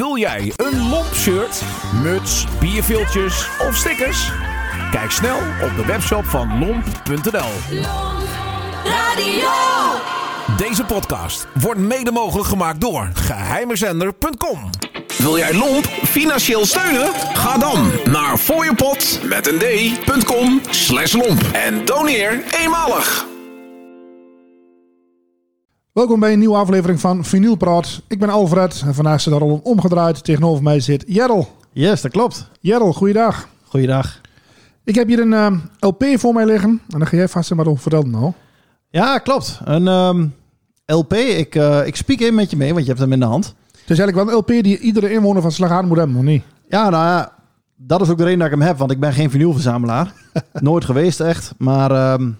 Wil jij een lomp shirt, muts, bierviltjes of stickers? Kijk snel op de webshop van lomp.nl. Deze podcast wordt mede mogelijk gemaakt door geheimezender.com. Wil jij Lomp financieel steunen? Ga dan naar fooiepot met een d.com slash lomp en doneer eenmalig. Welkom bij een nieuwe aflevering van Vinyl Praat. Ik ben Alfred en vandaag zit de rol omgedraaid. Tegenover mij zit Jerrel. Yes, dat klopt. Jerrel, goeiedag. Goeiedag. Ik heb hier een eh, LP voor mij liggen en dan ga jij vast maar over vertellen nou. Ja, klopt. Een ehm, LP. Ik, eh ik spiek even met je mee, want je hebt hem in de hand. Het is eigenlijk wel een LP die iedere inwoner van Slagaan moet hebben, of niet? Ja, nou ja, dat is ook de reden dat ik hem heb, want ik ben geen vinylverzamelaar. Nooit geweest echt. Maar ehm,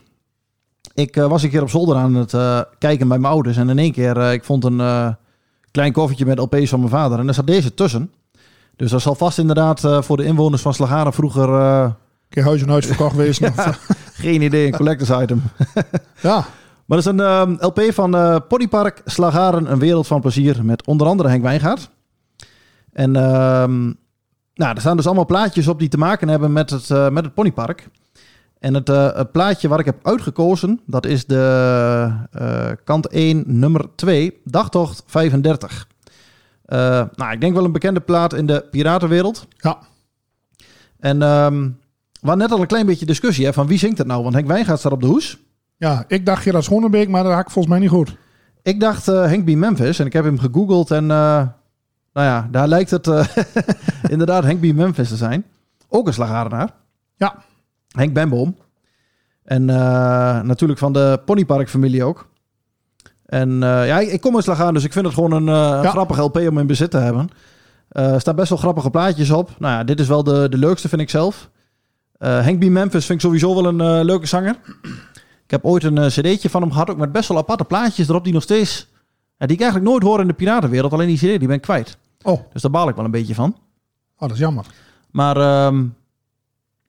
ik eh, was een keer op zolder aan het eh, kijken bij mijn ouders. En in één keer, eh, ik vond een klein koffertje met LP's van mijn vader. En daar zat deze tussen. Dus dat zal vast inderdaad voor de inwoners van Slagaren vroeger... Een keer huis en huis verkocht geweest. geen idee, een collectors item. ja, Maar dat is een LP van eh Ponypark Slagaren, een wereld van plezier met onder andere Henk Wijngaard. En ehm, nou, er staan dus allemaal plaatjes op die te maken hebben met het, met het Ponypark. En het, eh, het plaatje waar ik heb uitgekozen, dat is de eh, kant 1, nummer 2, Dagtocht 35. Eh, nou, ik denk wel een bekende plaat in de piratenwereld. ja. En ehm we hadden net al een klein beetje discussie hè, van wie zingt het nou? Want Henk Wijngaard staat op de hoes. ja, ik dacht Gerard Schonebeek, maar dat had ik volgens mij niet goed. Ik dacht Henk B. Memphis en ik heb hem gegoogeld en nou ja, daar lijkt het inderdaad Henk B. Memphis te zijn. Ook een slagarenaar. Ja. Henk Benboom. En eh, natuurlijk van de Ponypark-familie ook. En eh, ja, ik, kom uit Slagaan, dus ik vind het gewoon een eh, grappig LP om in bezit te hebben. Er staan best wel grappige plaatjes op. Nou ja, dit is wel de, de leukste, vind ik zelf. Henk B. Memphis vind ik sowieso wel een leuke zanger. Ik heb ooit een cd'tje van hem gehad, ook met best wel aparte plaatjes erop die nog steeds... Die ik eigenlijk nooit hoor in de piratenwereld. Alleen die cd, die ben ik kwijt. Oh, Dus daar baal ik wel een beetje van. oh dat is jammer. Maar ehm,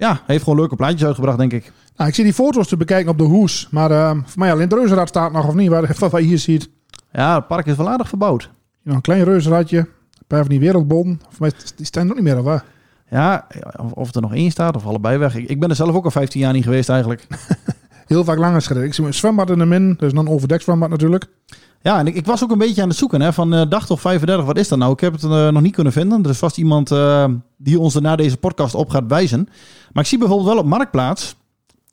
ja, heeft gewoon leuke plaatjes uitgebracht, denk ik. Nou, ik zie die foto's te bekijken op de hoes, maar voor mij alleen het reuzenrad staat nog of niet, waar, wat je hier ziet. Ja, het park is wel aardig verbouwd. Nog een klein reuzenradje, een paar van die wereldbonden. Voor mij die staan er ook niet meer, of waar? Ja, of, of er nog één staat of allebei weg. Ik, ik ben er zelf ook al 15 jaar niet geweest eigenlijk. Heel vaak langer gereden. Ik zie een zwembad in de min, dus dan overdekt zwembad natuurlijk. Ja, en ik, ik was ook een beetje aan het zoeken hè, van eh dag toch 35, wat is dat nou? Ik heb het eh, nog niet kunnen vinden. Er is vast iemand eh, die ons er na deze podcast op gaat wijzen. Maar ik zie bijvoorbeeld wel op Marktplaats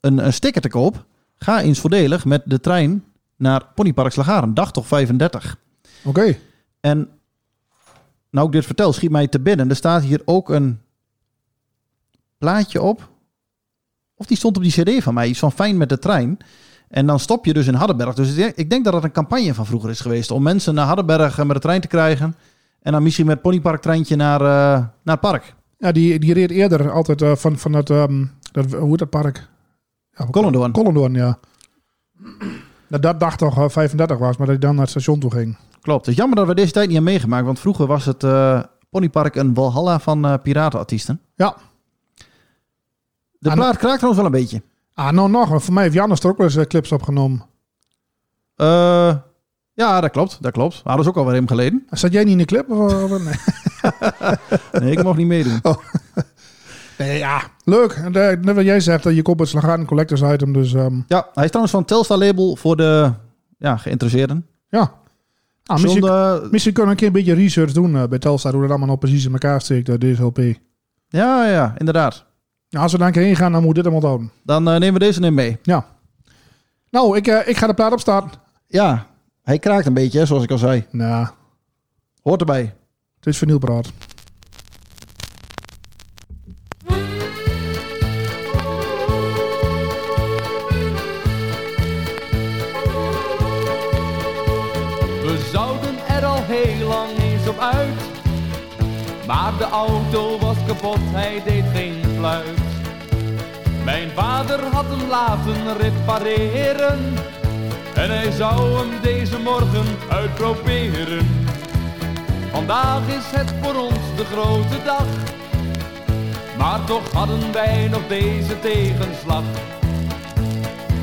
een, een sticker te koop. Ga eens voordelig met de trein naar Ponypark Slagaren. Dag toch 35. Oké. En nou ik dit vertel, schiet mij te binnen. Er staat hier ook een plaatje op. Of die stond op die cd van mij. Iets van fijn met de trein. En dan stop je dus in Hardenberg. Dus ik denk- dat dat een campagne van vroeger is geweest. Om mensen naar Hardenberg eh, met de trein te krijgen. En dan misschien met het ponyparktreintje naar, eh, naar het park. Ja, die, die reed eerder altijd eh, van, van het, ehm, dat, hoe heet dat park? Ja, Collendoorn. Collendoorn, ja. Dat, dat dacht toch eh, 35 was, maar dat hij dan naar het station toe ging. Klopt. Het is jammer dat we deze tijd niet hebben meegemaakt. Want vroeger was het ponypark een walhalla van piratenartiesten. Ja. De plaat kraakt trouwens wel een beetje. Ah, nou nog. want Voor mij heeft Jannes er ook wel eens eh, clips opgenomen. Eh, ja, dat klopt. Dat klopt. Maar dat is ook alweer hem geleden. Zat jij niet in de clip? Of, of- nee. Nee, ik mocht niet meedoen. nee, ja. Leuk. En, eh, Net wat jij zegt, dat je koopt het slagaan collectors item. Dus ehm, Ja, hij is trouwens van Telstar Label voor de ja, geïnteresseerden. ja. Ah, misschien, we- misschien kunnen we een keer een beetje research doen eh, bij Telstar. Hoe dat allemaal nou precies in elkaar steekt, uh, deze LP. ja, ja, inderdaad. Ja, als we daar een keer heen gaan, dan moet dit hem onthouden. Dan eh, nemen we deze neem mee. Ja. Nou, ik, eh, ik ga de plaat opstarten. Ja, hij kraakt een beetje, hè, zoals ik al zei. Nou, Hoort erbij. het is vernieuwpraat. We zouden er al heel lang eens op uit. Maar de auto was kapot, hij deed geen fluit. Mijn vader had hem laten repareren. En hij zou hem deze morgen uitproberen. Vandaag is het voor ons de grote dag. Maar toch hadden wij nog deze tegenslag.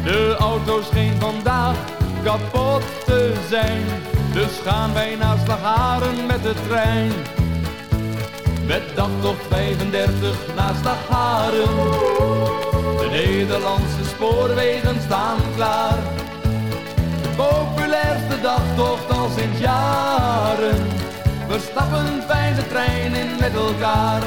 De auto scheen vandaag kapot te zijn. Dus gaan wij naar Slagharen met de trein. Met dagtocht 35 naast de Haren. De Nederlandse spoorwegen staan klaar. De populairste dagtocht al sinds jaren. We stappen bij de trein in met elkaar.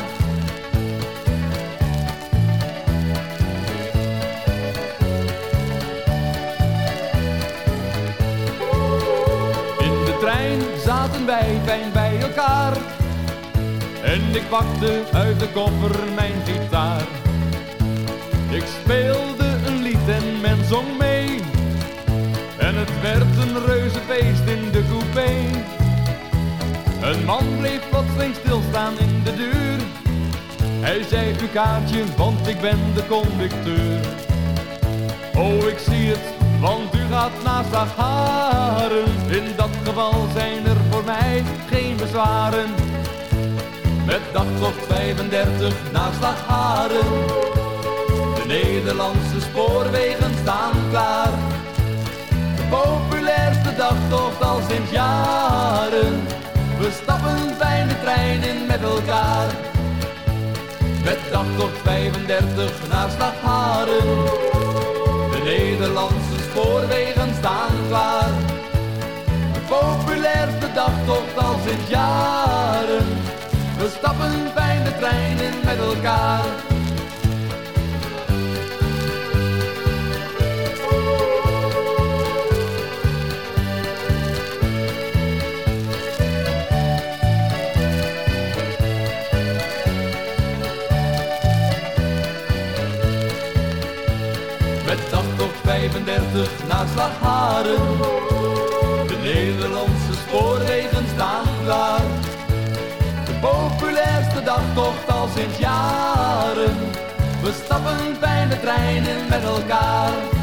In de trein zaten wij fijn bij elkaar. En ik pakte uit de koffer mijn gitaar. Ik speelde een lied en men zong mee. En het werd een reuze feest in de coupé. Een man bleef plotseling stilstaan in de deur. Hij zei uw kaartje, want ik ben de conducteur. Oh, ik zie het, want u gaat naast de haren. In dat geval zijn er voor mij geen bezwaren. Met dagtocht 35 naast de haren. De Nederlandse spoorwegen staan klaar. De populairste dagtocht al sinds jaren. We stappen fijn de trein in met elkaar. Met dagtocht 35 naar Slagharen. De Nederlandse spoorwegen staan klaar. De populairste dagtocht al sinds jaren. We stappen fijn de trein in met elkaar. 35 naar. De Nederlandse spoorwegen staan klaar. De populairste dagtocht al sinds jaren. We stappen bij de treinen met elkaar.